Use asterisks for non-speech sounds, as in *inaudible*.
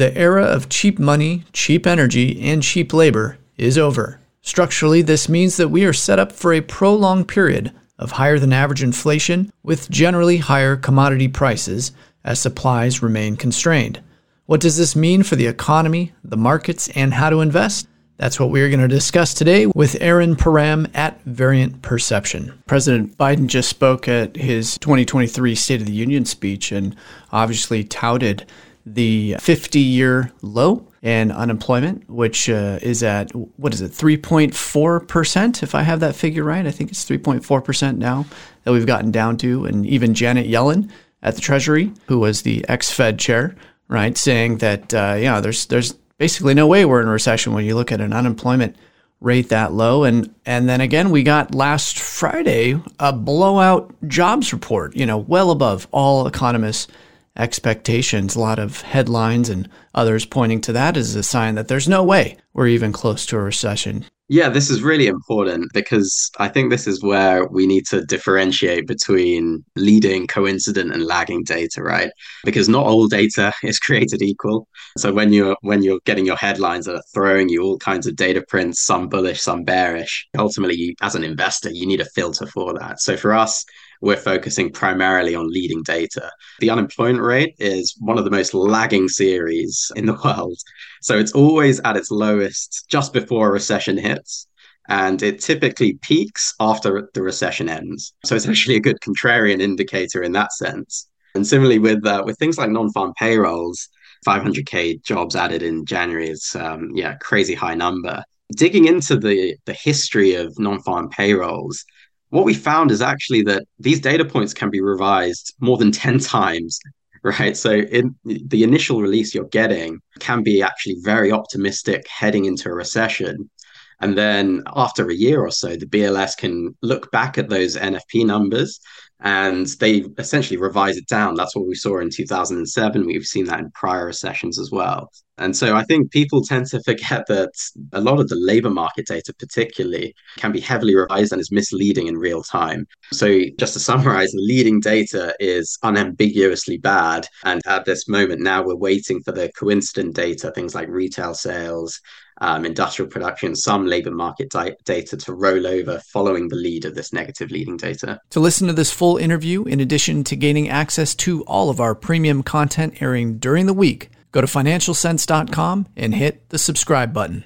The era of cheap money, cheap energy, and cheap labor is over. Structurally, this means that we are set up for a prolonged period of higher than average inflation with generally higher commodity prices as supplies remain constrained. What does this mean for the economy, the markets, and how to invest? That's what we're going to discuss today with Aaran Param at Variant Perception. President Biden just spoke at his 2023 State of the Union speech and obviously touted the 50 year low in unemployment, which uh, is at, what is it, 3.4%, if I have that figure right. I think it's 3.4% now that we've gotten down to. And even Janet Yellen at the Treasury, who was the ex Fed chair, right, saying that, uh, yeah, there's, there's basically no way we're in a recession when you look at an unemployment rate that low. And and then again, we got last Friday a blowout jobs report, you know, well above all economists' expectations. A lot of headlines and others pointing to that as a sign that there's no way we're even close to a recession. Yeah, this is really important because I think this is where we need to differentiate between leading, coincident, and lagging data, right? Because not all data *laughs* is created equal. So when you're when you're getting your headlines that are throwing you all kinds of data prints, some bullish, some bearish, ultimately, as an investor, you need a filter for that. So for us, we're focusing primarily on leading data. The unemployment rate is one of the most lagging series in the *laughs* world. So it's always at its lowest just before a recession hits. And it typically peaks after the recession ends. So it's *laughs* actually a good contrarian indicator in that sense. And similarly with uh, with things like non-farm payrolls, 500k jobs added in January is um, yeah crazy high number. Digging into the the history of non-farm payrolls, what we found is actually that these data points can be revised more than 10 times right? So in the initial release you're getting can be actually very optimistic heading into a recession. And then after a year or so the bls can look back at those nfp numbers and they essentially revise it down. That's what we saw in 2007. We've seen that in prior recessions as well. And so I think people tend to forget that a lot of the labor market data, particularly, can be heavily revised and is misleading in real time. So, just to summarize, the leading data is unambiguously bad. And at this moment now, we're waiting for the coincident data, things like retail sales, um, industrial production, some labor market di- data to roll over following the lead of this negative leading data. To listen to this full interview, in addition to gaining access to all of our premium content airing during the week, go to financialsense.com and hit the subscribe button.